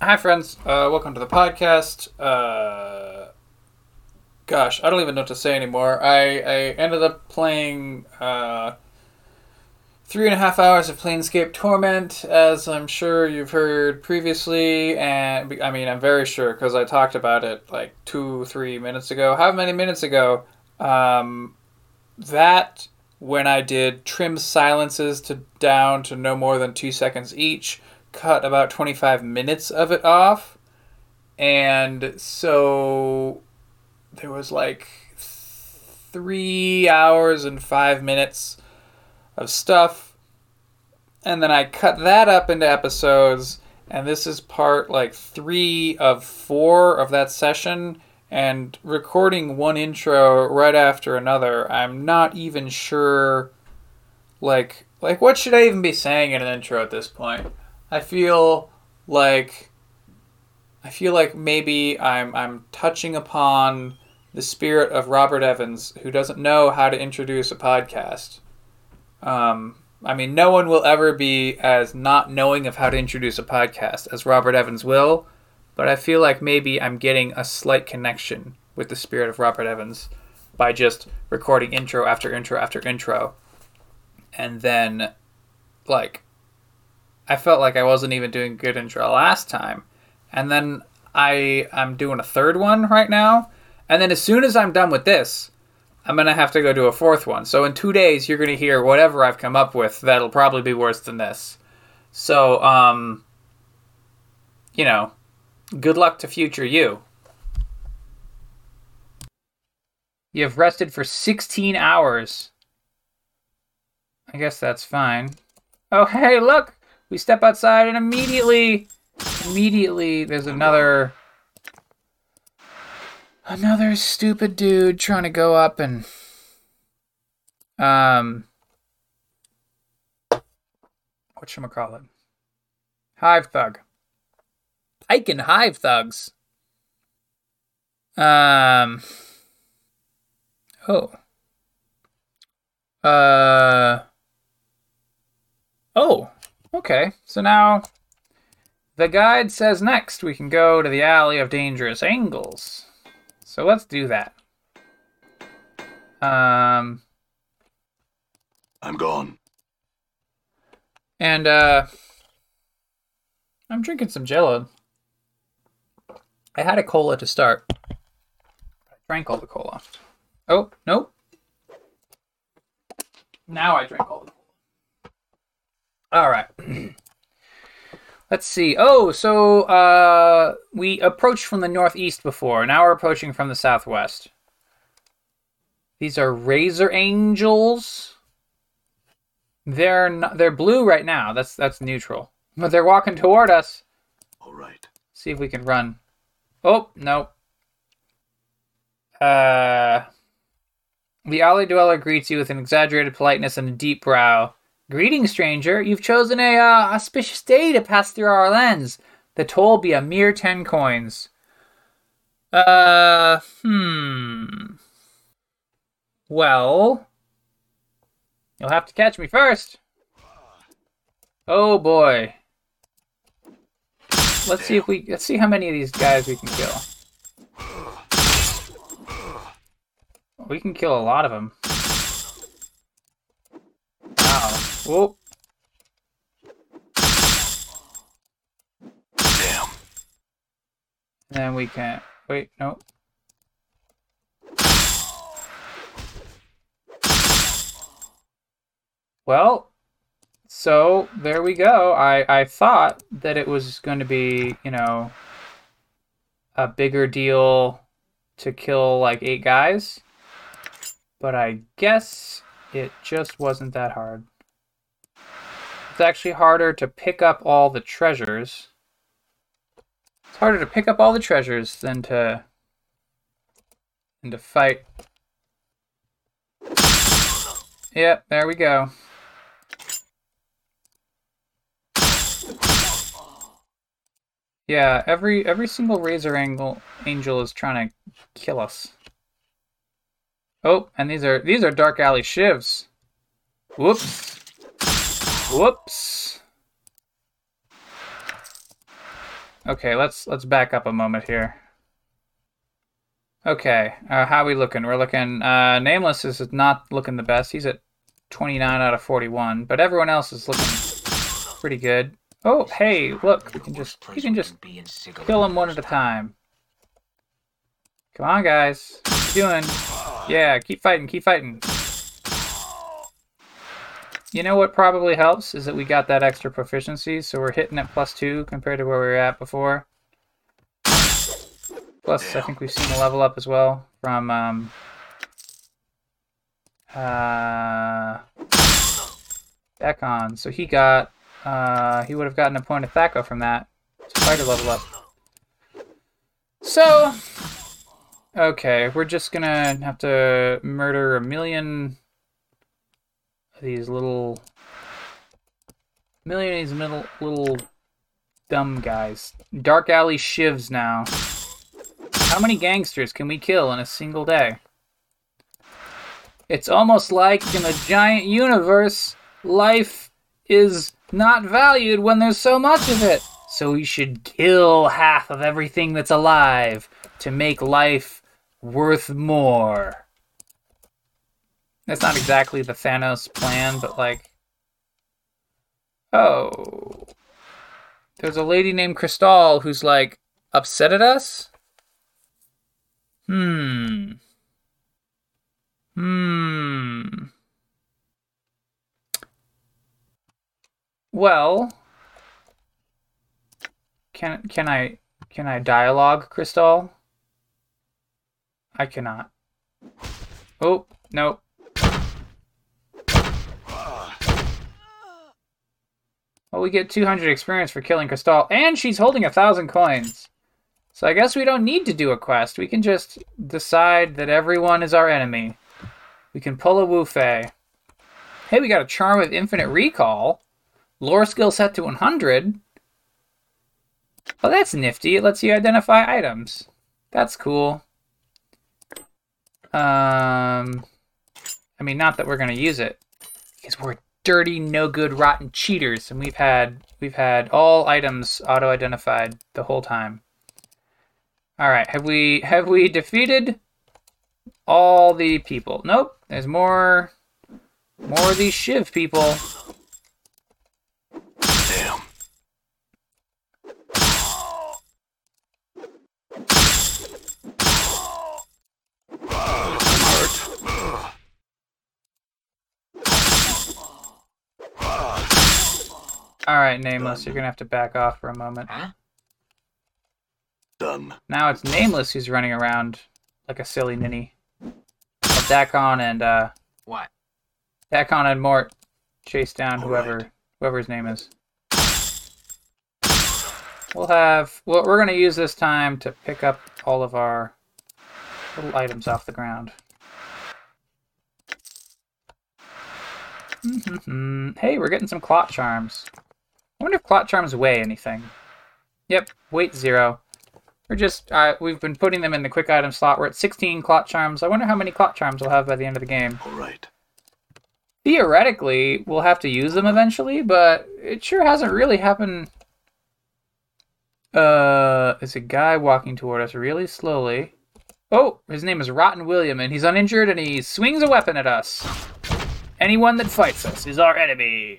Hi, friends. Uh, welcome to the podcast. Uh, gosh, I don't even know what to say anymore. I, I ended up playing uh, three and a half hours of Planescape Torment, as I'm sure you've heard previously, and I mean, I'm very sure because I talked about it like two, three minutes ago. How many minutes ago? Um, that when I did trim silences to down to no more than two seconds each cut about 25 minutes of it off. And so there was like three hours and five minutes of stuff. And then I cut that up into episodes. And this is part like three of four of that session. And recording one intro right after another, I'm not even sure. Like, like what should I even be saying in an intro at this point? I feel like I feel like maybe I'm I'm touching upon the spirit of Robert Evans, who doesn't know how to introduce a podcast. Um, I mean, no one will ever be as not knowing of how to introduce a podcast as Robert Evans will, but I feel like maybe I'm getting a slight connection with the spirit of Robert Evans by just recording intro after intro after intro, and then like I felt like I wasn't even doing good intro last time. And then I I'm doing a third one right now. And then as soon as I'm done with this, I'm gonna have to go do a fourth one. So in two days you're gonna hear whatever I've come up with that'll probably be worse than this. So um you know, good luck to future you. You've rested for 16 hours. I guess that's fine. Oh, hey, look! We step outside and immediately, immediately, there's another, another stupid dude trying to go up and, um, what should I call it? Hive thug. Pike and hive thugs. Um. Oh. Uh. Oh. Okay, so now the guide says next we can go to the Alley of Dangerous Angles. So let's do that. Um, I'm gone. And, uh, I'm drinking some jello. I had a cola to start. I drank all the cola. Oh, nope. Now I drank all the all right. Let's see. Oh, so uh, we approached from the northeast before. Now we're approaching from the southwest. These are razor angels. They're not, they're blue right now. That's that's neutral. But they're walking toward us. All right. See if we can run. Oh no. Uh, the alley dweller greets you with an exaggerated politeness and a deep brow. Greetings, stranger. You've chosen a uh, auspicious day to pass through our lands. The toll be a mere ten coins. Uh, hmm. Well, you'll have to catch me first. Oh boy. Let's see if we let's see how many of these guys we can kill. We can kill a lot of them. Oh. Damn. Then we can't. Wait, no. Well, so there we go. I, I thought that it was going to be, you know, a bigger deal to kill like eight guys. But I guess it just wasn't that hard. It's actually harder to pick up all the treasures. It's harder to pick up all the treasures than to than to fight. Yep, there we go. Yeah, every every single razor angle angel is trying to kill us. Oh, and these are these are dark alley shivs. Whoops. Whoops. Okay, let's let's back up a moment here. Okay, uh, how are we looking? We're looking. Uh, Nameless is not looking the best. He's at 29 out of 41, but everyone else is looking pretty good. Oh, hey, look, we can just you can just kill them one at a time. Come on, guys. What you doing? Yeah, keep fighting, keep fighting. You know what probably helps is that we got that extra proficiency, so we're hitting at plus two compared to where we were at before. Plus, I think we've seen a level up as well from um, uh, Dak'kon. So he got uh, he would have gotten a point of THAC0 from that. So fighter level up. So okay, we're just gonna have to murder a million these little million of these little little dumb guys. Dark alley shivs now. How many gangsters can we kill in a single day? It's almost like in a giant universe, life is not valued when there's so much of it. So we should kill half of everything that's alive to make life worth more. That's not exactly the Thanos plan, but like. Oh. There's a lady named Crystal who's like upset at us? Hmm. Hmm. Well, can can I can I dialogue, Crystal? I cannot. Oh, no. Well, we get 200 experience for killing Crystal, and she's holding a thousand coins. So I guess we don't need to do a quest. We can just decide that everyone is our enemy. We can pull a Wu Fei. Hey, we got a Charm of Infinite Recall. Lore skill set to 100. Oh, that's nifty. It lets you identify items. That's cool. Um, I mean, not that we're gonna use it, because we're dirty, no good, rotten cheaters, and we've had we've had all items auto identified the whole time. All right, have we have we defeated all the people? Nope. There's more more of these shiv people. Damn. Hurt. All right, nameless. You're gonna have to back off for a moment. Huh? Done. Now it's nameless who's running around like a silly ninny. While Dak'kon and uh, What? Dak'kon and Mort chase down All whoever right. whoever his name is. We'll have well, we're gonna use this time to pick up all of our little items off the ground. hey, we're getting some clot charms. I wonder if clot charms weigh anything. Yep, weight zero. We're just uh, we've been putting them in the quick item slot. We're at 16 clot charms. I wonder how many clot charms we'll have by the end of the game. All right. Theoretically, we'll have to use them eventually, but it sure hasn't really happened. Uh, there's a guy walking toward us really slowly. Oh, his name is Rotten William, and he's uninjured, and he swings a weapon at us. Anyone that fights us is our enemy.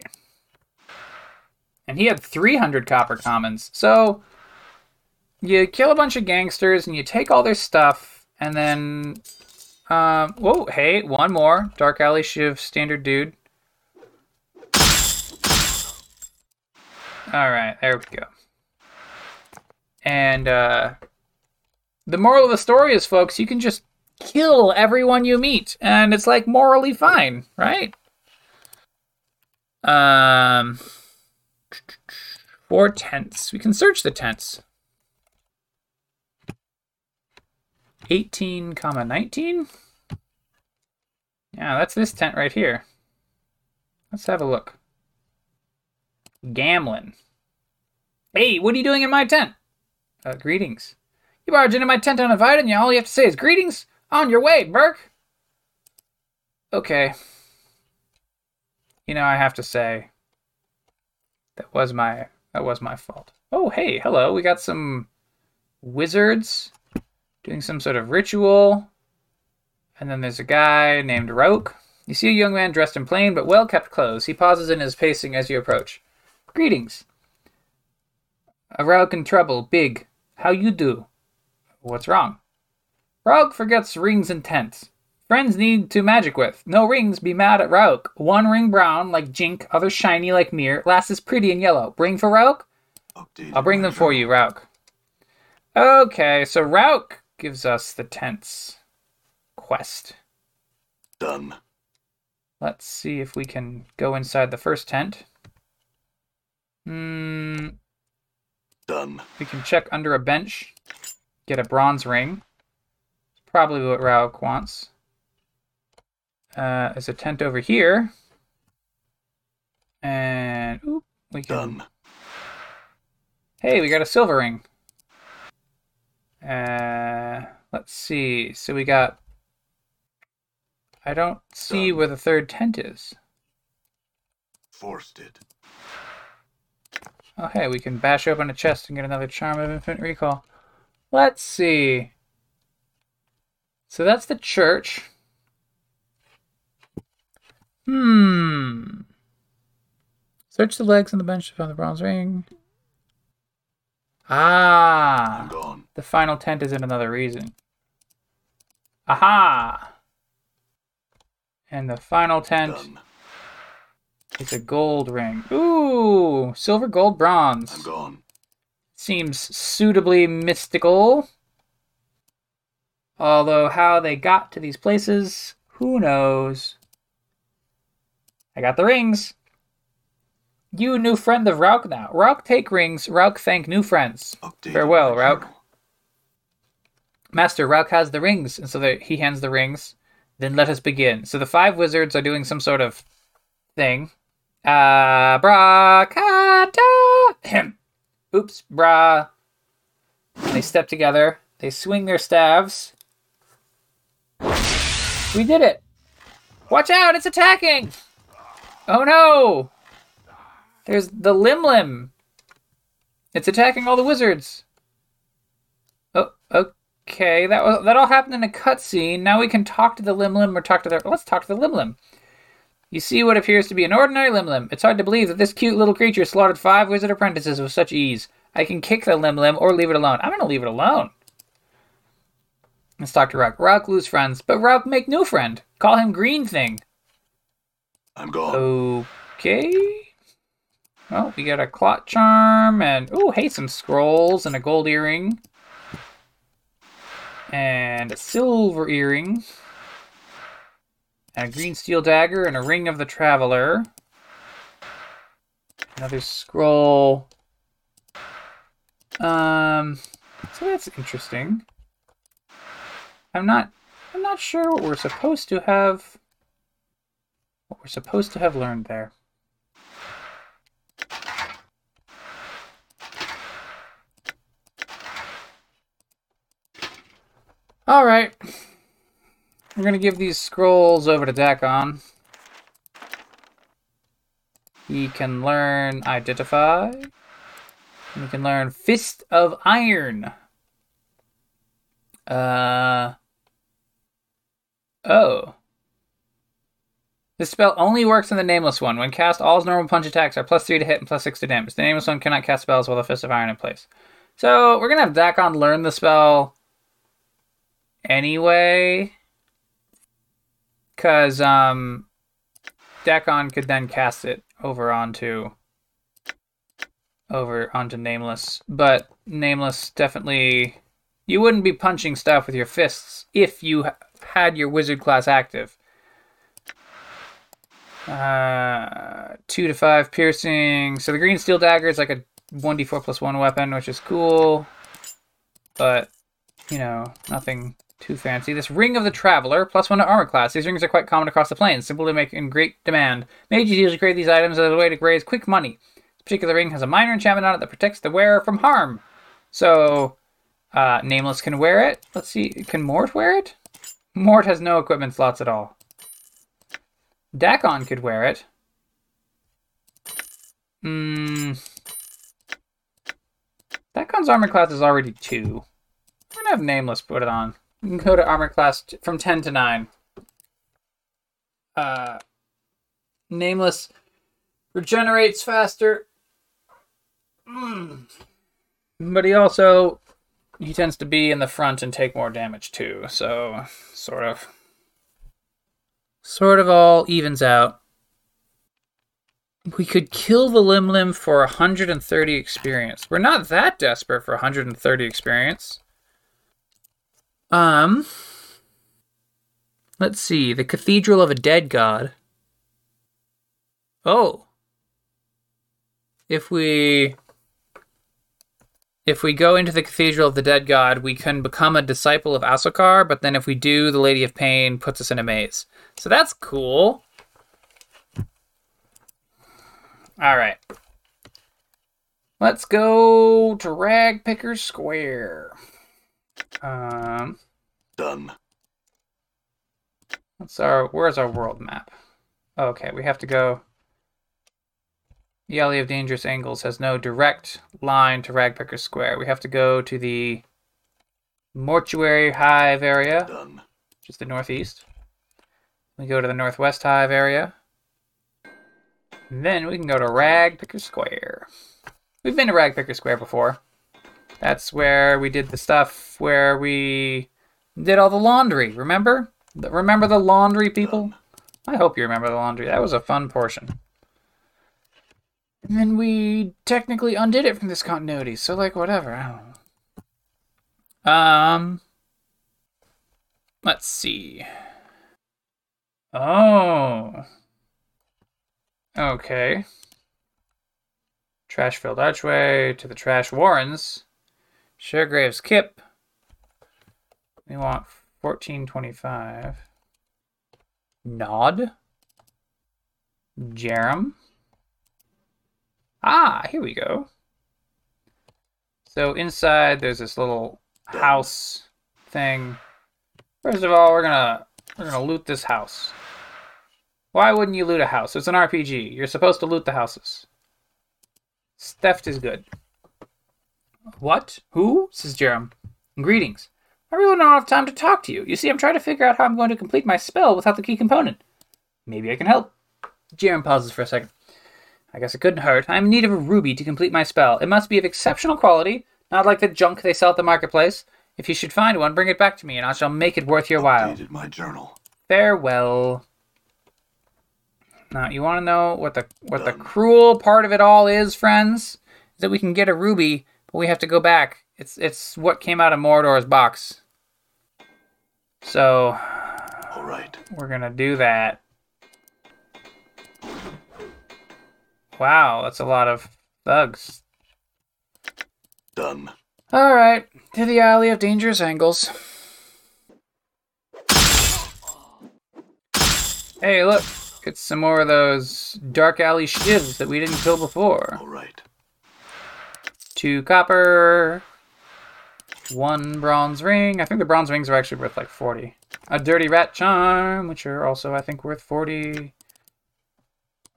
And he had 300 copper commons. So, you kill a bunch of gangsters, and you take all their stuff, and then um, whoa, hey, one more. Dark Alley Shiv, standard dude. Alright, there we go. And, uh, the moral of the story is, folks, you can just kill everyone you meet, and it's like morally fine, right? Um, four tents. We can search the tents. 18 comma 19 yeah that's this tent right here. Let's have a look. Gamlin hey what are you doing in my tent? Uh, greetings. You barged into my tent uninvited and all you have to say is greetings on your way burke. Okay. You know i have to say that was my that was my fault Oh, hey, hello. We got some wizards doing some sort of ritual. And then there's a guy named Roke. You see a young man dressed in plain but well kept clothes. He pauses in his pacing as you approach. Greetings. A Roke in trouble, big. How you do? What's wrong? Roke forgets rings and tents. Friends need to magic with. No rings, be mad at Roke. One ring brown like Jink, other shiny like Mir. Last is pretty and yellow. Bring for Roke? Updated I'll bring them for you, Rauk. Okay, so Rauk gives us the tents quest. Done. Let's see if we can go inside the first tent. Hmm, Done. we can check under a bench, get a bronze ring. Probably what Rauk wants. Uh, there's a tent over here. And, oop, we can Done. Hey, we got a silver ring. Uh, let's see. So we got. I don't see where the third tent is. Forced it. Oh, hey, we can bash open a chest and get another charm of infinite recall. Let's see. So that's the church. Hmm. Search the legs on the bench to find the bronze ring. Ah. I'm gone. The final tent is in another reason. Aha! And the final tent Done. is a gold ring. Ooh! Silver, gold, bronze. I'm gone. Seems suitably mystical. Although, how they got to these places, who knows? I got the rings. You new friend of Rauk now. Rauk take rings, Rauk thank new friends. Updated Farewell, Rauk. Master, Rauk has the rings, and so that he hands the rings. Then let us begin. So the five wizards are doing some sort of thing. Abracata! Him. Oops, bra. They step together. They swing their staves. We did it! Watch out, it's attacking! Oh no! There's the Lim Lim. It's attacking all the wizards. Oh, okay. That was, that all happened in a cutscene. Now we can talk to the Lim Lim or talk to their. Let's talk to the Lim Lim. You see what appears to be an ordinary Lim Lim. It's hard to believe that this cute little creature slaughtered five wizard apprentices with such ease. I can kick the Lim Lim or leave it alone. I'm gonna leave it alone. Let's talk to Rock. Rock lose friends, but Rock make new friend. Call him Green Thing. I'm gone. Okay. Well, we got a clot charm and oh, hey, some scrolls and a gold earring. And a silver earring. And a green steel dagger and a ring of the traveler. Another scroll. Um so that's interesting. I'm not I'm not sure what we're supposed to have what we're supposed to have learned there. All right. We're going to give these scrolls over to Dak'kon. He can learn Identify. He can learn Fist of Iron. Uh. Oh. This spell only works on the Nameless one. When cast, all his normal punch attacks are plus 3 to hit and plus 6 to damage. The Nameless one cannot cast spells while the Fist of Iron in place. So, we're going to have Dak'kon learn the spell anyway. Because, um, Dak'kon could then cast it over onto over onto Nameless. But Nameless definitely you wouldn't be punching stuff with your fists if you had your wizard class active. Uh, two to five piercing. So the green steel dagger is like a one d four plus one weapon, which is cool, but you know nothing too fancy. This ring of the traveler plus one to armor class. These rings are quite common across the Planes, simple to make in great demand. Mages usually create these items as a way to raise quick money. This particular ring has a minor enchantment on it that protects the wearer from harm. So, uh, Nameless can wear it. Let's see, can Mort wear it? Mort has no equipment slots at all. Dak'kon could wear it. Hmm. Gun's armor class is already two. We're gonna have nameless put it on. We can go to armor class t- from ten to nine. Uh, nameless regenerates faster. Mm. But he also he tends to be in the front and take more damage too. So sort of, sort of all evens out. We could kill the Lim Lim for 130 experience. We're not that desperate for 130 experience. Um, let's see. The Cathedral of a Dead God. Oh. If we if we go into the Cathedral of the Dead God, we can become a disciple of Aoskar, but then if we do, the Lady of Pain puts us in a maze. So that's cool. All right. Let's go to Ragpicker Square. Um, Done. what's our where's our world map? Okay, we have to go. The Alley of Dangerous Angles has no direct line to Ragpicker Square. We have to go to the Mortuary Hive area, Done. which is the northeast. We go to the Northwest Hive area. And then we can go to Ragpicker Square. We've been to Ragpicker Square before. That's where we did the stuff where we did all the laundry. Remember? Remember the laundry, people? I hope you remember the laundry. That was a fun portion. And then we technically undid it from this continuity, so like whatever. Um. Let's see. Oh. Okay. Trash filled archway to the trash warrens. Sharegrave's Kip. We want 1425. Nod. Jerem. Ah, here we go. So inside there's this little house thing. First of all, we're gonna we're gonna loot this house. Why wouldn't you loot a house? It's an RPG. You're supposed to loot the houses. Theft is good. What? Who? says Jerem. Greetings. I really don't have time to talk to you. You see, I'm trying to figure out how I'm going to complete my spell without the key component. Maybe I can help. Jerem pauses for a second. I guess it couldn't hurt. I am in need of a ruby to complete my spell. It must be of exceptional quality, not like the junk they sell at the marketplace. If you should find one, bring it back to me, and I shall make it worth your while. Updated my journal. Farewell. Now, you want to know what the what the cruel part of it all is, friends? Is that we can get a ruby, but we have to go back. It's it's what came out of Mordor's box. So All right. we're gonna do that. Wow, that's a lot of thugs. Done. All right, to the alley of dangerous angles. Hey, look, it's some more of those dark alley shivs that we didn't kill before. All right. Two copper, one bronze ring. I think the bronze rings are actually worth like 40. A dirty rat charm, which are also, I think, worth 40.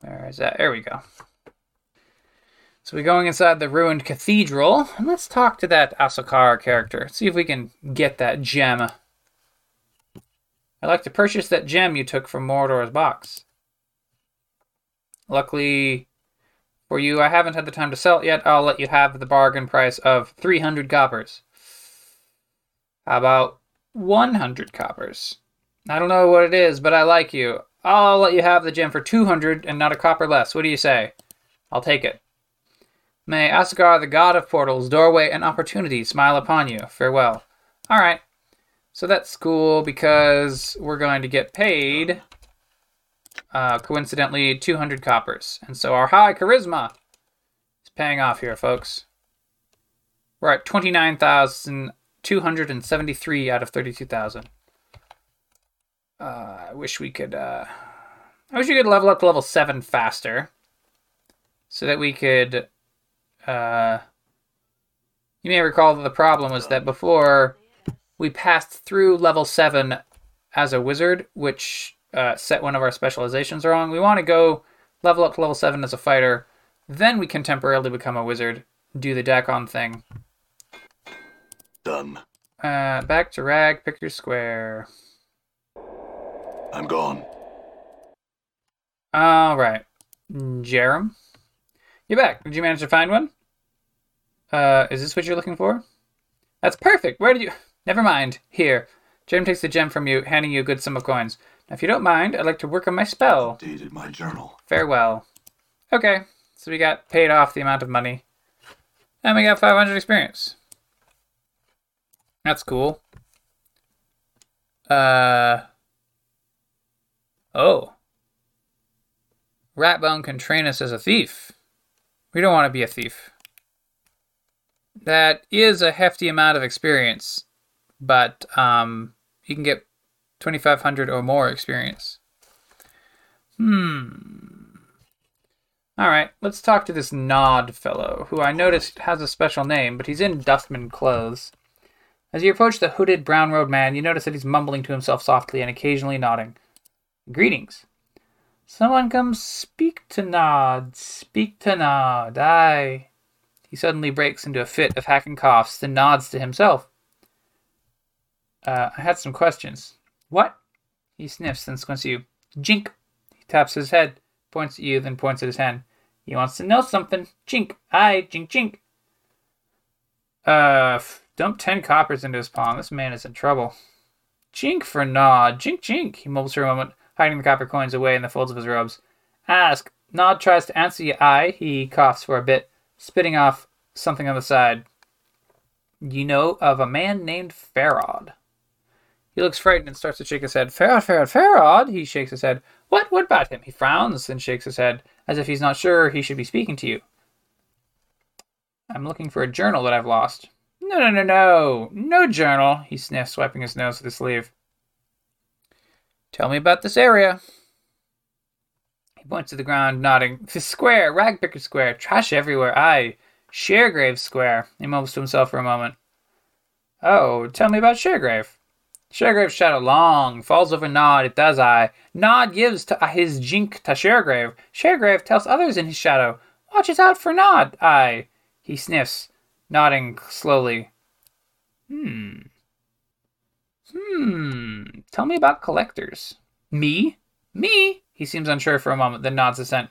Where is that? There we go. So we're going inside the ruined cathedral, and let's talk to that Aoskar character. See if we can get that gem. I'd like to purchase that gem you took from Mordor's box. Luckily for you, I haven't had the time to sell it yet. I'll let you have the bargain price of 300 coppers. How about 100 coppers? I don't know what it is, but I like you. I'll let you have the gem for 200 and not a copper less. What do you say? I'll take it. May Aoskar, the god of portals, doorway, and opportunity, smile upon you. Farewell. All right. So that's cool because we're going to get paid, uh, coincidentally, 200 coppers. And so our high charisma is paying off here, folks. We're at 29,273 out of 32,000. Uh, I wish we could, uh, I wish we could level up to level 7 faster so that we could uh, you may recall that the problem was that before we passed through level 7 as a wizard, which uh, set one of our specializations wrong. We want to go level up to level 7 as a fighter, then we can temporarily become a wizard, do the Dak'kon thing, Done. Uh, back to Rag Picker Square. I'm gone. All right, Jerem, you're back. Did you manage to find one? Uh, is this what you're looking for? That's perfect. Where did you? Never mind. Here, Jim takes the gem from you, handing you a good sum of coins. Now, if you don't mind, I'd like to work on my spell. Dated my journal. Farewell. Okay, so we got paid off the amount of money, and we got 500 experience. That's cool. Uh. Oh. Ratbone can train us as a thief. We don't want to be a thief. That is a hefty amount of experience, but um, you can get 2,500 or more experience. Hmm. All right, let's talk to this Nod fellow, who I noticed has a special name, but he's in dustman clothes. As you approach the hooded, brown robed man, you notice that he's mumbling to himself softly and occasionally nodding. Greetings. Someone come speak to Nod, speak to Nod, aye. He suddenly breaks into a fit of hacking coughs, then nods to himself. Uh, I had some questions. What? He sniffs, then squints at you. Jink. He taps his head, points at you, then points at his hand. He wants to know something. Jink. Aye, jink, jink. Uh, f- dump ten coppers into his palm. This man is in trouble. Jink for Nod. Jink, jink. He mumbles for a moment, hiding the copper coins away in the folds of his robes. Ask. Nod tries to answer you. Aye. He coughs for a bit, spitting off something on the side. You know of a man named Pharod. He looks frightened and starts to shake his head. Pharod, Pharod, Pharod! He shakes his head. What? What about him? He frowns and shakes his head, as if he's not sure he should be speaking to you. I'm looking for a journal that I've lost. No, no, no, no. No journal, he sniffs, wiping his nose with his sleeve. Tell me about this area. He points to the ground, nodding. The square, Ragpicker Square, trash everywhere. Aye, Sharegrave Square. He mumbles to himself for a moment. Oh, tell me about Sharegrave. Sharegrave's shadow long, falls over Nod, it does I. Nod gives to his jink to Sharegrave. Sharegrave tells others in his shadow, Watches out for Nod, I. He sniffs, nodding slowly. Hmm. Hmm. Tell me about collectors. Me? Me? He seems unsure for a moment, then nods assent.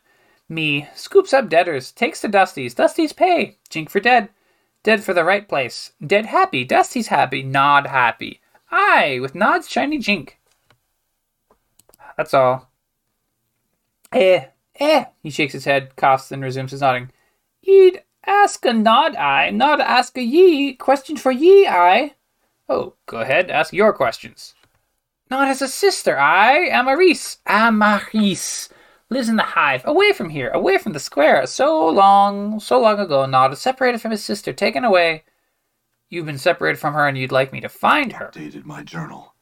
Me. Scoops up debtors, takes the Dusties. Dusties pay. Jink for dead. Dead for the right place. Dead happy. Dusty's happy. Nod happy. Aye, with Nod's shiny jink. That's all. Eh, eh. He shakes his head, coughs, then resumes his nodding. Ye'd ask a nod, I, not ask a ye. Question for ye, I. Oh, go ahead, ask your questions. Nod has a sister, I, Amarysse. Amarysse. Lives in the hive, away from here, away from the square. So long, so long ago, Nod was separated from his sister, taken away. You've been separated from her and you'd like me to find her. Dated my journal.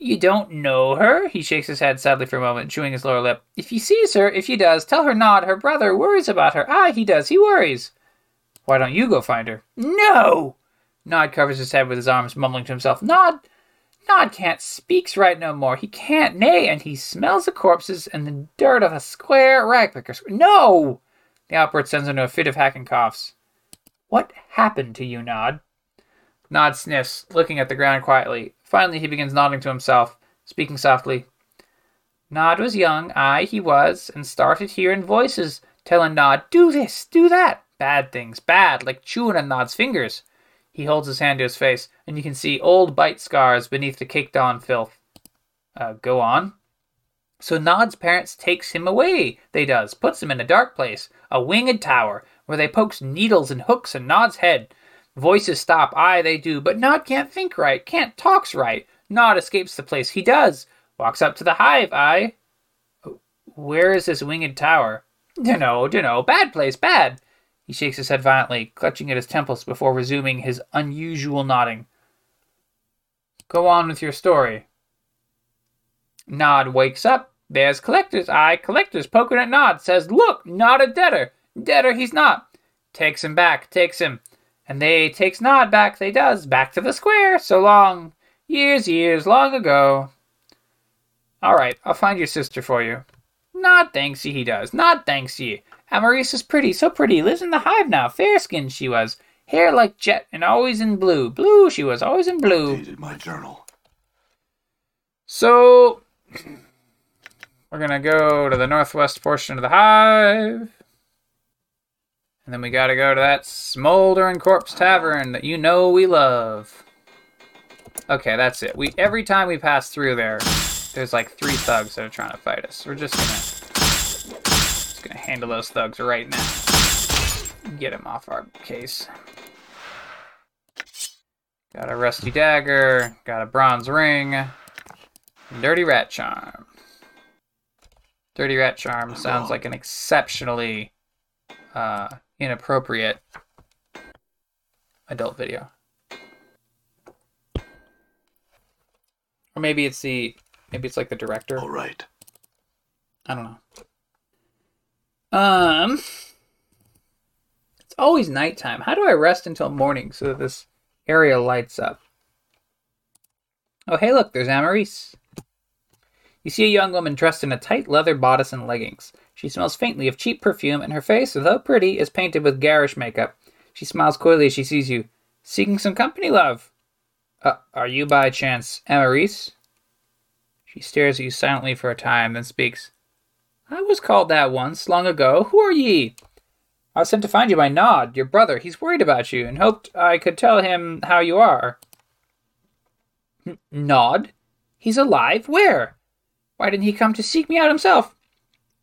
You don't know her? He shakes his head sadly for a moment, chewing his lower lip. If he sees her, if he does, tell her Nod, her brother, worries about her. Aye, he does, he worries. Why don't you go find her? No! Nod covers his head with his arms, mumbling to himself. Nod, Nod can't speaks right no more. He can't nay, and he smells the corpses and the dirt of a square ragpicker. No! The outburst sends him into a fit of hacking coughs. What happened to you, Nod? Nod sniffs, looking at the ground quietly. Finally, he begins nodding to himself, speaking softly. Nod was young, aye, he was, and started hearing voices telling Nod, do this, do that. Bad things, bad, like chewing on Nod's fingers. He holds his hand to his face, and you can see old bite scars beneath the caked on filth. Uh, go on. So Nod's parents takes him away, they does, puts him in a dark place, a winged tower, where they pokes needles and hooks in Nod's head. Voices stop, aye, they do, but Nod can't think right, can't talks right. Nod escapes the place, he does. Walks up to the hive, aye. Where is this winged tower? Dunno, dunno, bad place, bad. He shakes his head violently, clutching at his temples before resuming his unusual nodding. Go on with your story. Nod wakes up. There's collectors. Aye, collectors poking at Nod. Says, Look, not a debtor. Debtor he's not. Takes him back, takes him. And they takes Nod back, they does. Back to the square. So long. Years, years, long ago. All right, I'll find your sister for you. Nod thanks ye, he does. Nod thanks ye. Amarysse is pretty, so pretty. Lives in the hive now. Fair skinned she was. Hair like jet and always in blue. Blue she was, always in blue. Dated my journal. So we're gonna go to the northwest portion of the hive. And then we gotta go to that smoldering corpse tavern that you know we love. Okay, that's it. We every time we pass through there, there's like three thugs that are trying to fight us. We're just gonna just gonna handle those thugs right now. Get them off our case. Got a rusty dagger, got a bronze ring, dirty rat charm. Dirty rat charm sounds like an exceptionally uh, inappropriate adult video. Or maybe it's the maybe it's like the director. All right. I don't know. Um It's always nighttime. How do I rest until morning so that this area lights up? Oh hey look, there's Amarysse. You see a young woman dressed in a tight leather bodice and leggings. She smells faintly of cheap perfume, and her face, though pretty, is painted with garish makeup. She smiles coyly as she sees you. Seeking some company, love. Uh, are you by chance Amarysse? She stares at you silently for a time, then speaks. I was called that once, long ago. Who are ye? I was sent to find you by Nod, your brother. He's worried about you, and hoped I could tell him how you are. N- Nod? He's alive? Where? Why didn't he come to seek me out himself?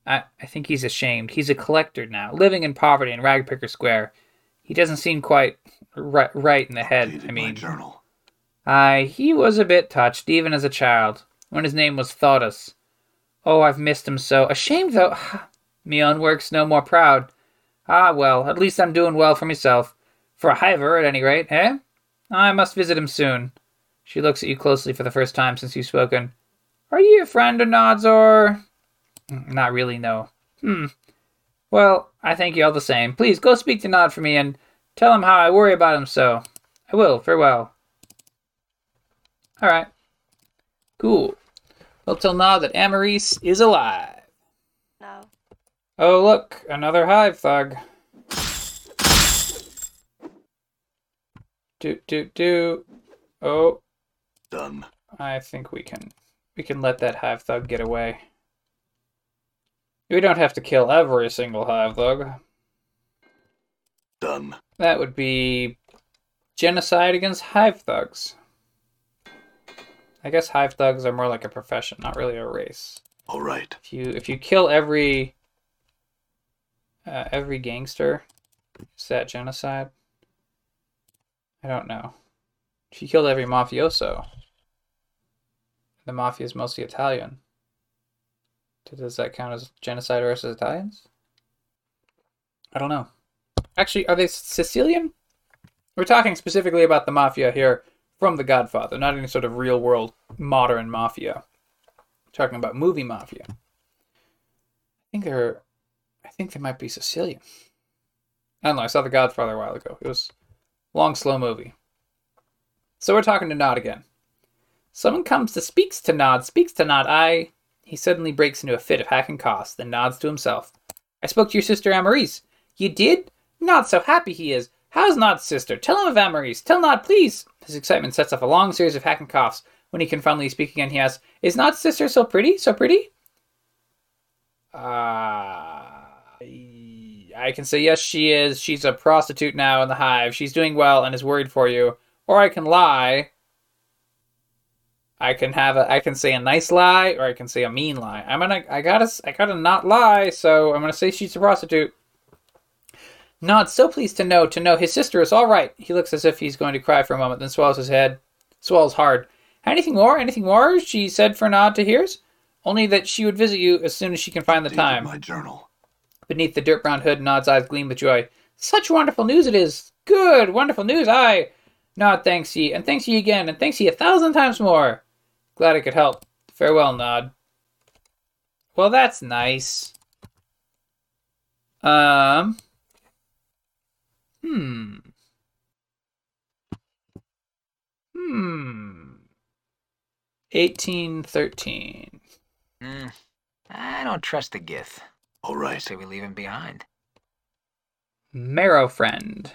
I, I think he's ashamed. He's a collector now, living in poverty in Ragpicker Square. He doesn't seem quite right, right in the head. I mean, journal. Aye, he was a bit touched, even as a child, when his name was Thodas. Oh, I've missed him so. Ashamed, though. Me own work's no more proud. Ah, well, at least I'm doing well for myself. For a hiver, at any rate, eh? I must visit him soon. She looks at you closely for the first time since you've spoken. Are you a friend of Nod's, or... Not really, no. Hmm. Well, I thank you all the same. Please, go speak to Nod for me, and tell him how I worry about him so. I will, farewell. Alright. Cool. We'll now that Amarysse is alive. No. Oh, look, another hive thug. Do, do, do. Oh, Done. I think we can we can let that hive thug get away. We don't have to kill every single hive thug. Done. That would be genocide against hive thugs. I guess hive thugs are more like a profession, not really a race. All right. If you if you kill every uh, every gangster, is that genocide? I don't know. If you killed every mafioso, the mafia is mostly Italian. Does that count as genocide versus Italians? I don't know. Actually, are they Sicilian? We're talking specifically about the mafia here from The Godfather, not any sort of real world modern mafia. talking about movie mafia. I think they're. I think they might be Sicilian. I don't know. I saw The Godfather a while ago. It was long, slow movie. So we're talking to Nod again. Someone comes to speaks to Nod, speaks to Nod. I. He suddenly breaks into a fit of hacking coughs, then nods to himself. I spoke to your sister Amarysse. You did? Not so happy he is. How's Nod's sister? Tell him of Amarysse. Tell Nod, please. His excitement sets off a long series of hacking coughs. When he can finally speak again, he asks, Is not sister so pretty? So pretty? Uh, I can say yes, she is. She's a prostitute now in the hive. She's doing well and is worried for you. Or I can lie. I can have a. I can say a nice lie, or I can say a mean lie. I'm gonna. I gotta. I gotta not lie. So I'm gonna say she's a prostitute. Nod, so pleased to know. To know his sister is all right. He looks as if he's going to cry for a moment, then swallows his head. Swallows hard. Anything more? Anything more? She said for Nod to hears. Only that she would visit you as soon as she can find the time. my journal. Beneath the dirt brown hood, Nod's eyes gleam with joy. Such wonderful news it is! Good, wonderful news, aye! Nod thanks ye, and thanks ye again, and thanks ye a thousand times more! Glad I could help. Farewell, Nod. Well, that's nice. Um. Hmm. Hmm. 1813. Hmm. I don't trust the Gith. All right. I right. say we leave him behind. Marrow Friend.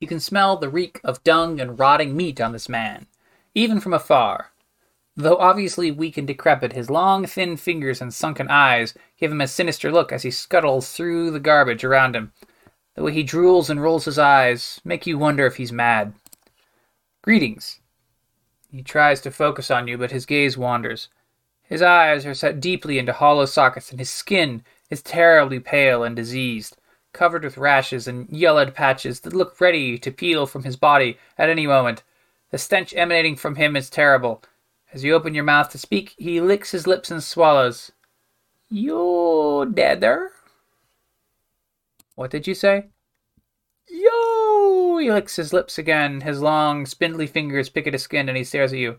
You can smell the reek of dung and rotting meat on this man, even from afar. Though obviously weak and decrepit, his long, thin fingers and sunken eyes give him a sinister look as he scuttles through the garbage around him. The way he drools and rolls his eyes make you wonder if he's mad. Greetings. He tries to focus on you, but his gaze wanders. His eyes are set deeply into hollow sockets, and his skin is terribly pale and diseased, covered with rashes and yellowed patches that look ready to peel from his body at any moment. The stench emanating from him is terrible. As you open your mouth to speak, he licks his lips and swallows. You deader? What did you say? Yo! He licks his lips again. His long, spindly fingers pick at his skin, and he stares at you.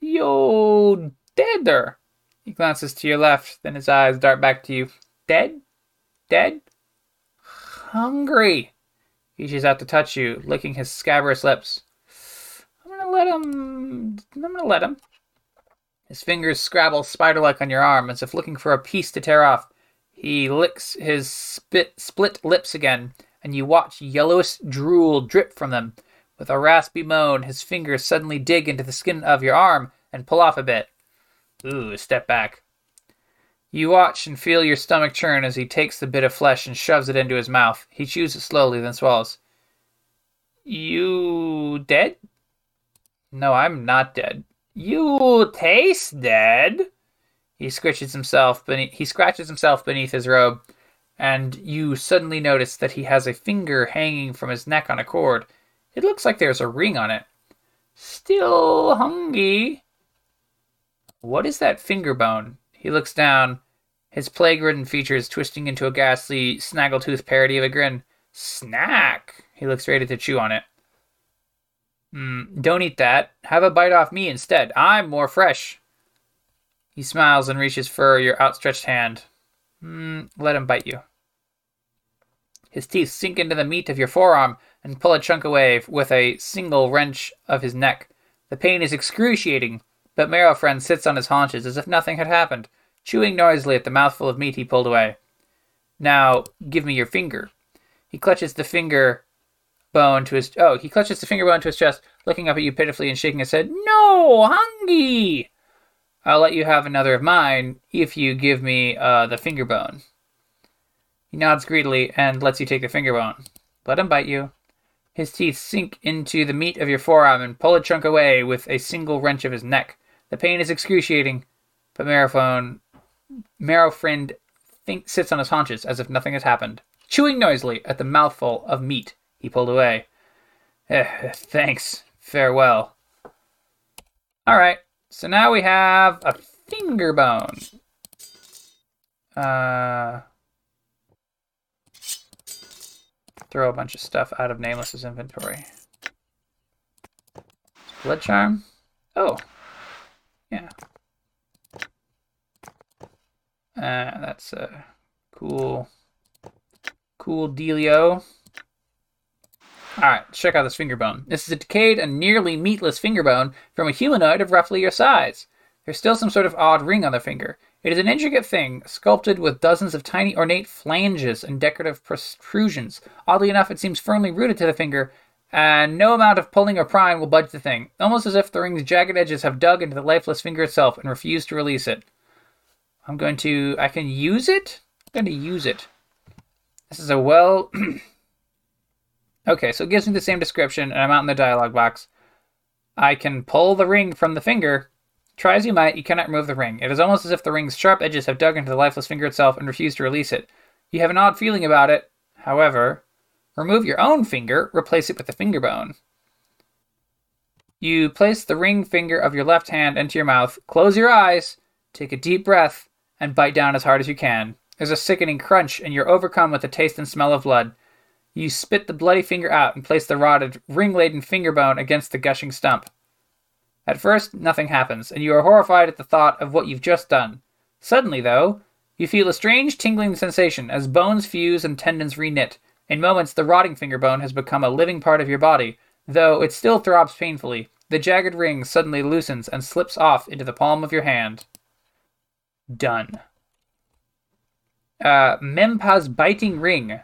Yo, deader. He glances to your left, then his eyes dart back to you. Dead? Dead? Hungry. He reaches out to touch you, licking his scabrous lips. I'm gonna let him. I'm gonna let him. His fingers scrabble spider like on your arm as if looking for a piece to tear off. He licks his spit, split lips again, and you watch yellowish drool drip from them. With a raspy moan, his fingers suddenly dig into the skin of your arm and pull off a bit. Ooh, step back. You watch and feel your stomach churn as he takes the bit of flesh and shoves it into his mouth. He chews it slowly, then swallows. You dead? No, I'm not dead. You taste dead. He scritches himself beneath, he scratches himself beneath his robe, and you suddenly notice that he has a finger hanging from his neck on a cord. It looks like there's a ring on it. Still hungry. What is that finger bone? He looks down, his plague ridden features twisting into a ghastly, snaggletooth parody of a grin. Snack! He looks ready to chew on it. Mm, don't eat that. Have a bite off me instead. I'm more fresh. He smiles and reaches for your outstretched hand. Mm, let him bite you. His teeth sink into the meat of your forearm and pull a chunk away with a single wrench of his neck. The pain is excruciating, but Marrow Friend sits on his haunches as if nothing had happened, chewing noisily at the mouthful of meat he pulled away. Now, give me your finger. He clutches the finger bone to his oh, he clutches the finger bone to his chest, looking up at you pitifully and shaking his head. No, hungry. I'll let you have another of mine if you give me uh, the finger bone. He nods greedily and lets you take the finger bone. Let him bite you. His teeth sink into the meat of your forearm and pull a chunk away with a single wrench of his neck. The pain is excruciating, but Marrowphone, Marrow Friend think, sits on his haunches as if nothing has happened, chewing noisily at the mouthful of meat he pulled away. Eh, thanks. Farewell. All right. So now we have a finger bone. Uh, throw a bunch of stuff out of Nameless's inventory. Blood charm. Oh, yeah. Uh, that's a cool, cool dealio. Alright, check out this finger bone. This is a decayed and nearly meatless finger bone from a humanoid of roughly your size. There's still some sort of odd ring on the finger. It is an intricate thing, sculpted with dozens of tiny ornate flanges and decorative protrusions. Oddly enough, it seems firmly rooted to the finger, and no amount of pulling or prying will budge the thing, almost as if the ring's jagged edges have dug into the lifeless finger itself and refuse to release it. I'm going to. I can use it? I'm going to use it. This is a well. Okay, so it gives me the same description, and I'm out in the dialog box. I can pull the ring from the finger. Try as you might, you cannot remove the ring. It is almost as if the ring's sharp edges have dug into the lifeless finger itself and refused to release it. You have an odd feeling about it. However, remove your own finger, replace it with the finger bone. You place the ring finger of your left hand into your mouth, close your eyes, take a deep breath, and bite down as hard as you can. There's a sickening crunch, and you're overcome with the taste and smell of blood. You spit the bloody finger out and place the rotted, ring laden finger bone against the gushing stump. At first, nothing happens, and you are horrified at the thought of what you've just done. Suddenly, though, you feel a strange tingling sensation as bones fuse and tendons reknit. In moments, the rotting finger bone has become a living part of your body, though it still throbs painfully. The jagged ring suddenly loosens and slips off into the palm of your hand. Done. Uh, Mempa's biting ring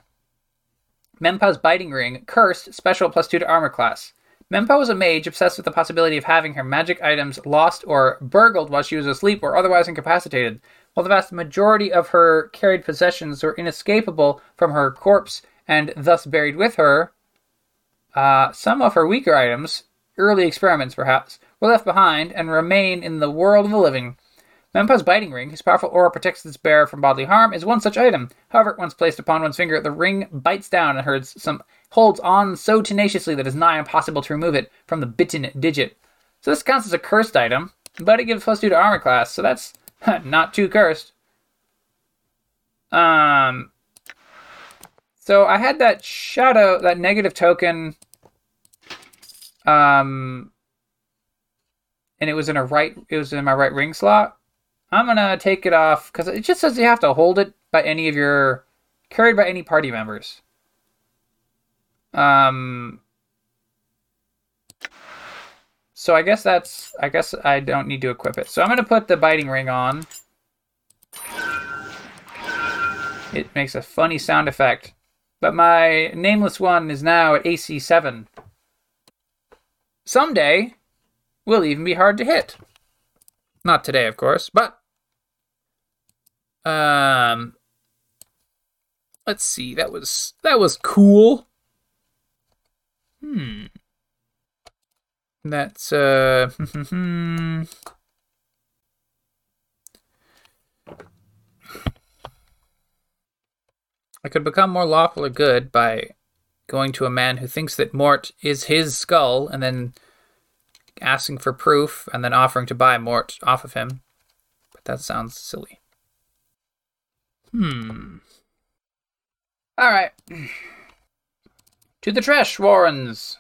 Menpa's Biting Ring, Cursed, special plus 2 to armor class. Menpa was a mage obsessed with the possibility of having her magic items lost or burgled while she was asleep or otherwise incapacitated. While the vast majority of her carried possessions were inescapable from her corpse and thus buried with her, uh, some of her weaker items, early experiments perhaps, were left behind and remain in the world of the living. Menpa's biting ring, whose powerful aura protects its bearer from bodily harm, is one such item. However, once placed upon one's finger, the ring bites down and holds, some, holds on so tenaciously that it is nigh impossible to remove it from the bitten digit. So this counts as a cursed item, but it gives plus two to armor class, so that's not too cursed. Um, so I had that shadow, that negative token, um, and it was in a right, it was in my right ring slot. I'm gonna take it off because it just says you have to hold it by any of your carried by any party members. Um. So I guess that's I guess I don't need to equip it. So I'm gonna put the biting ring on. It makes a funny sound effect. But my nameless one is now at AC 7. Someday, will even be hard to hit. Not today, of course, but um let's see. That was that was cool. Hmm. That's uh I could become more lawful or good by going to a man who thinks that Mort is his skull and then asking for proof and then offering to buy Mort off of him. But that sounds silly. Hmm. All right. To the trash warrens.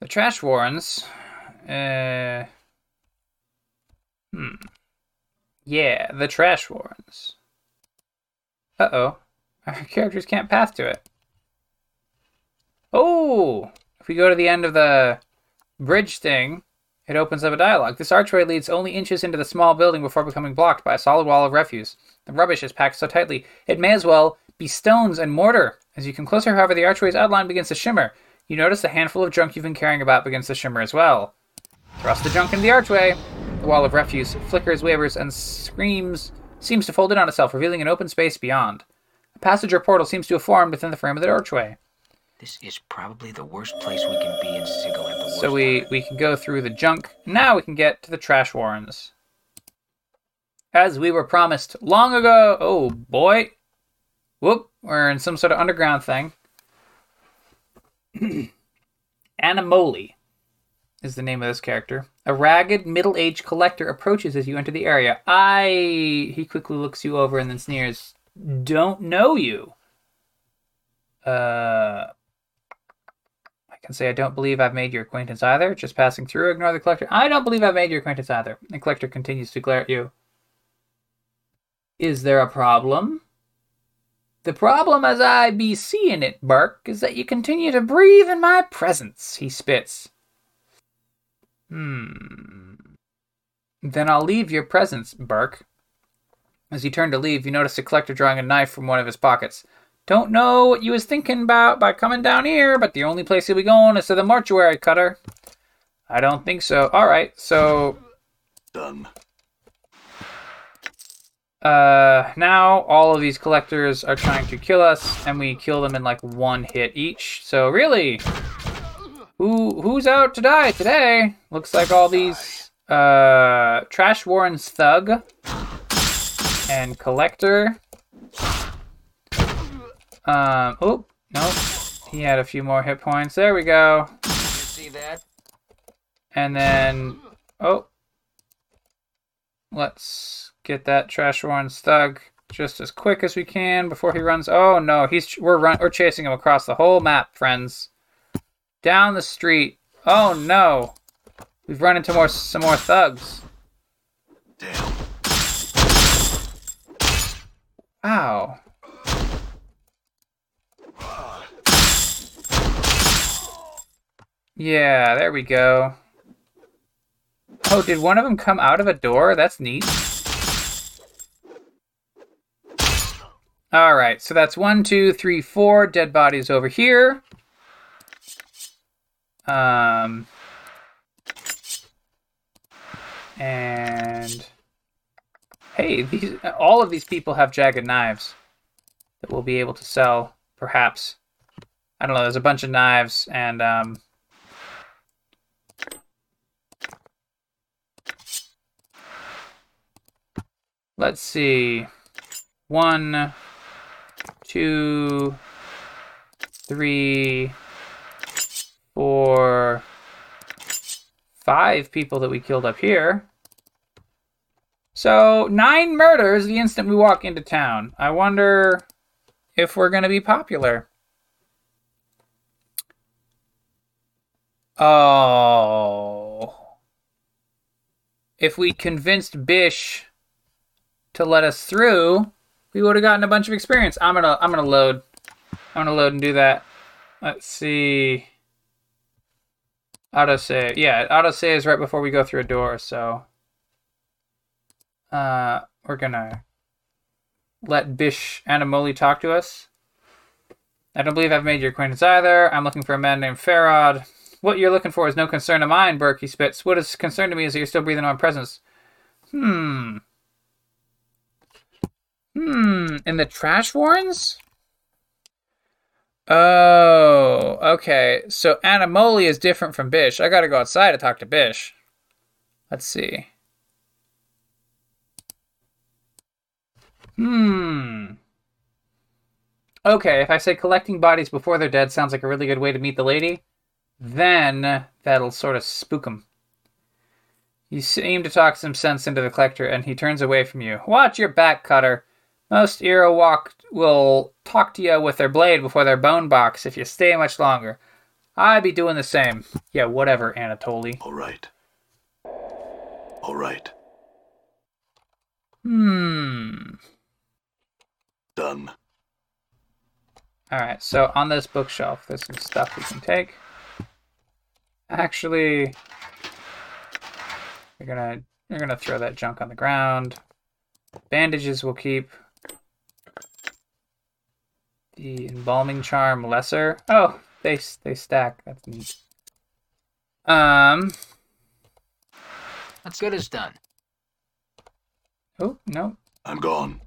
The trash warrens. Uh. Hmm. Yeah, the trash warrens. Uh oh. Our characters can't path to it. Oh! If we go to the end of the bridge thing, it opens up a dialogue. This archway leads only inches into the small building before becoming blocked by a solid wall of refuse. The rubbish is packed so tightly, it may as well be stones and mortar. As you come closer, however, the archway's outline begins to shimmer. You notice a handful of junk you've been carrying about begins to shimmer as well. Thrust the junk into the archway. The wall of refuse flickers, wavers, and screams seems to fold in on itself, revealing an open space beyond. A passage or portal seems to have formed within the frame of the archway. This is probably the worst place we can be in Sigil So we, we can go through the junk. Now we can get to the trash warrens. As we were promised long ago. Oh boy. Whoop. We're in some sort of underground thing. Animoli is the name of this character. A ragged, middle aged collector approaches as you enter the area. I. He quickly looks you over and then sneers. Don't know you. Uh. Can say I don't believe I've made your acquaintance either. Just passing through, ignore the collector. I don't believe I've made your acquaintance either. The collector continues to glare at you. Is there a problem? The problem as I be seeing it, berk, is that you continue to breathe in my presence, he spits. Hmm. Then I'll leave your presence, berk. As you turn to leave, you notice the collector drawing a knife from one of his pockets. Don't know what you was thinking about by coming down here, but the only place you'll be going is to the mortuary, Cutter. I don't think so. Alright, so Done. uh now all of these collectors are trying to kill us and we kill them in like one hit each so really who who's out to die today looks like all these uh trash warren's thug and collector um oh nope. He had a few more hit points. There we go. You see that? and then oh. Let's get that trash warren's thug just as quick as we can before he runs. Oh no he's we're run we're chasing him across the whole map friends. Down the street. Oh no. We've run into more some more thugs. Damn. wow yeah there we go oh did one of them come out of a door that's neat All right, so that's one, two, three, four dead bodies over here. Um, and hey, these all of these people have jagged knives that we'll be able to sell, perhaps. I don't know. There's a bunch of knives, and um, let's see, one, two, three, four, five people that we killed up here. So nine murders the instant we walk into town. I wonder if we're gonna be popular. Oh. If we convinced Bish to let us through, we would have gotten a bunch of experience. I'm gonna I'm gonna load. I'm gonna load and do that. Let's see. Auto save. Yeah, auto save is right before we go through a door, so uh we're gonna let Bish Animoli talk to us. I don't believe I've made your acquaintance either. I'm looking for a man named Pharod. What you're looking for is no concern of mine, berk, he spits. What is concern to me is that you're still breathing on presence. Hmm. Hmm. In the trash warrens? Oh, okay. So Animoli is different from Bish. I gotta go outside to talk to Bish. Let's see. Hmm. Okay, if I say collecting bodies before they're dead sounds like a really good way to meet the lady, then that'll sort of spook him. You seem to talk some sense into the collector, and he turns away from you. Watch your back, Cutter. Most Irowalk will talk to you with their blade before their bone box if you stay much longer. I'd be doing the same. Yeah, whatever, Anatoly. All right. All right. Hmm. Done. Alright, so on this bookshelf, there's some stuff we can take. Actually, we're gonna we're gonna throw that junk on the ground. Bandages we'll keep. The embalming charm lesser. Oh, they they stack. That's neat. Um. That's good as done. Oh no. I'm gone.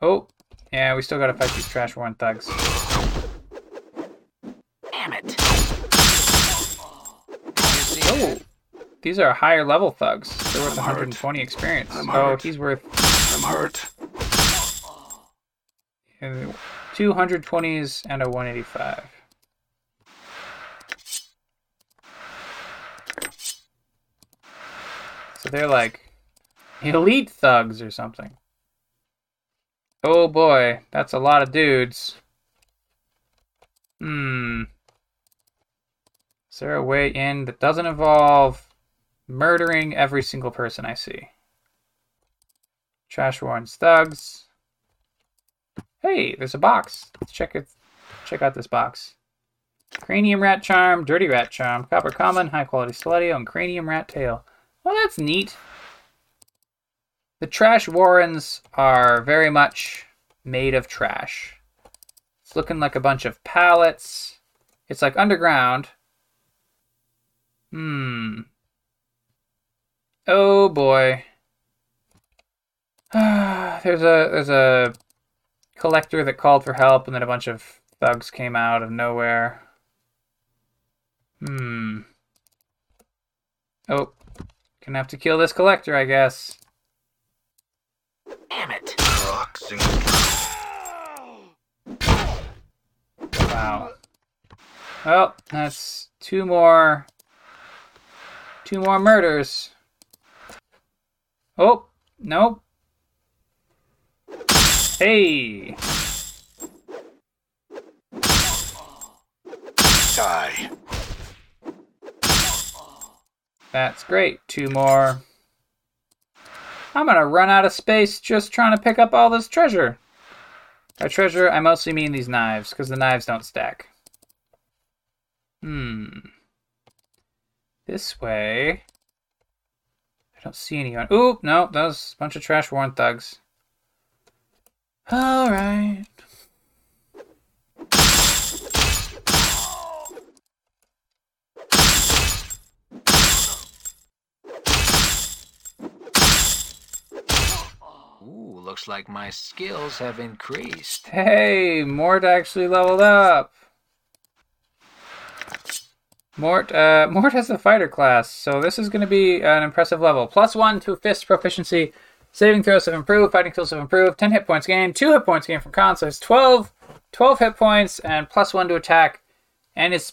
Oh, yeah. We still gotta fight these trash worn thugs. Damn it. Oh, these are higher level thugs. They're worth I'm hurt. 120 experience. I'm oh, hurt. he's worth I'm hurt. Uh, 220s and a 185. So they're like elite thugs or something. Oh boy, that's a lot of dudes. Hmm. Is there a way in that doesn't involve murdering every single person I see? Trash Warren's thugs. Hey, there's a box. Let's check it. Check out this box. Cranium rat charm, dirty rat charm, copper common, high quality stiletto, and cranium rat tail. Well, that's neat. The trash warrens are very much made of trash. It's looking like a bunch of pallets. It's like underground. Hmm. Oh boy. there's a there's a collector that called for help and then a bunch of thugs came out of nowhere. Hmm. Oh. Gonna have to kill this collector, I guess. Damn it. Rocks Wow. Well, that's two more two more murders. Oh, nope. Hey. die. That's great. Two more. I'm gonna run out of space just trying to pick up all this treasure. By treasure, I mostly mean these knives, because the knives don't stack. Hmm. This way. I don't see anyone. Ooh, no, those bunch of trash worn thugs. All right. Ooh, looks like my skills have increased. Hey, Mort actually leveled up. Mort, uh, Mort has the fighter class, so this is going to be an impressive level. Plus one to fist proficiency. Saving throws have improved. Fighting skills have improved. 10 hit points gained. 2 hit points gained from con, so it's 12, 12 hit points and plus 1 to attack. And his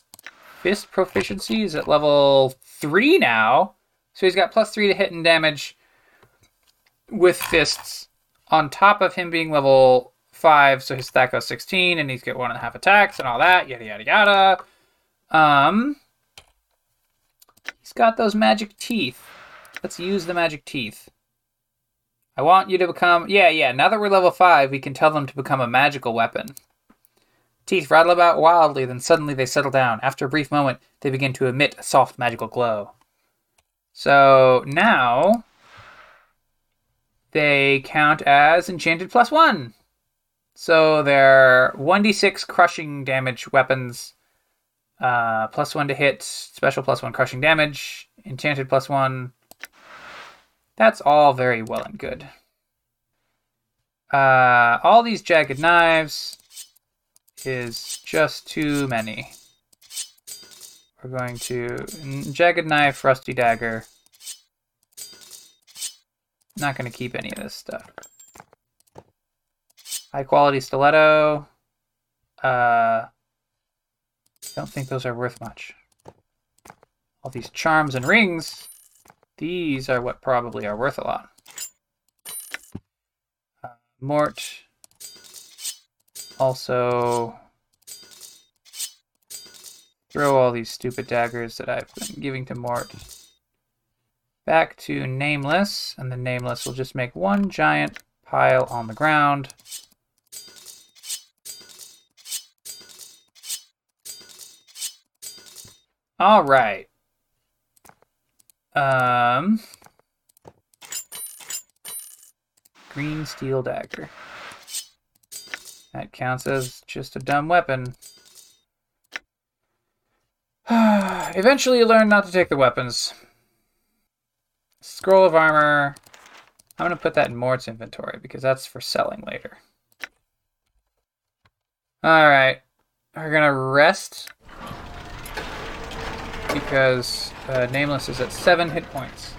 fist proficiency is at level 3 now. So he's got plus 3 to hit and damage with fists on top of him being level 5. So his stat goes 16 and he's a half attacks and all that. Yada, yada, yada. Um, he's got those magic teeth. Let's use the magic teeth. I want you to become. Yeah, yeah. Now that we're level 5, we can tell them to become a magical weapon. Teeth rattle about wildly, then suddenly they settle down. After a brief moment, they begin to emit a soft magical glow. So now they count as enchanted plus 1. So they're 1d6 crushing damage weapons, uh, plus 1 to hit, special plus 1 crushing damage, enchanted plus 1, that's all very well and good. Uh, all these jagged knives is just too many. We're going to jagged knife, rusty dagger. Not going to keep any of this stuff. High quality stiletto. Uh, don't think those are worth much. All these charms and rings these are what probably are worth a lot. Uh, Mort also throw all these stupid daggers that I've been giving to Mort back to Nameless, and the Nameless will just make one giant pile on the ground. All right. Um, green steel dagger. That counts as just a dumb weapon. Eventually, you learn not to take the weapons. Scroll of armor. I'm going to put that in Mort's inventory because that's for selling later. Alright. We're going to rest because uh, Nameless is at 7 hit points.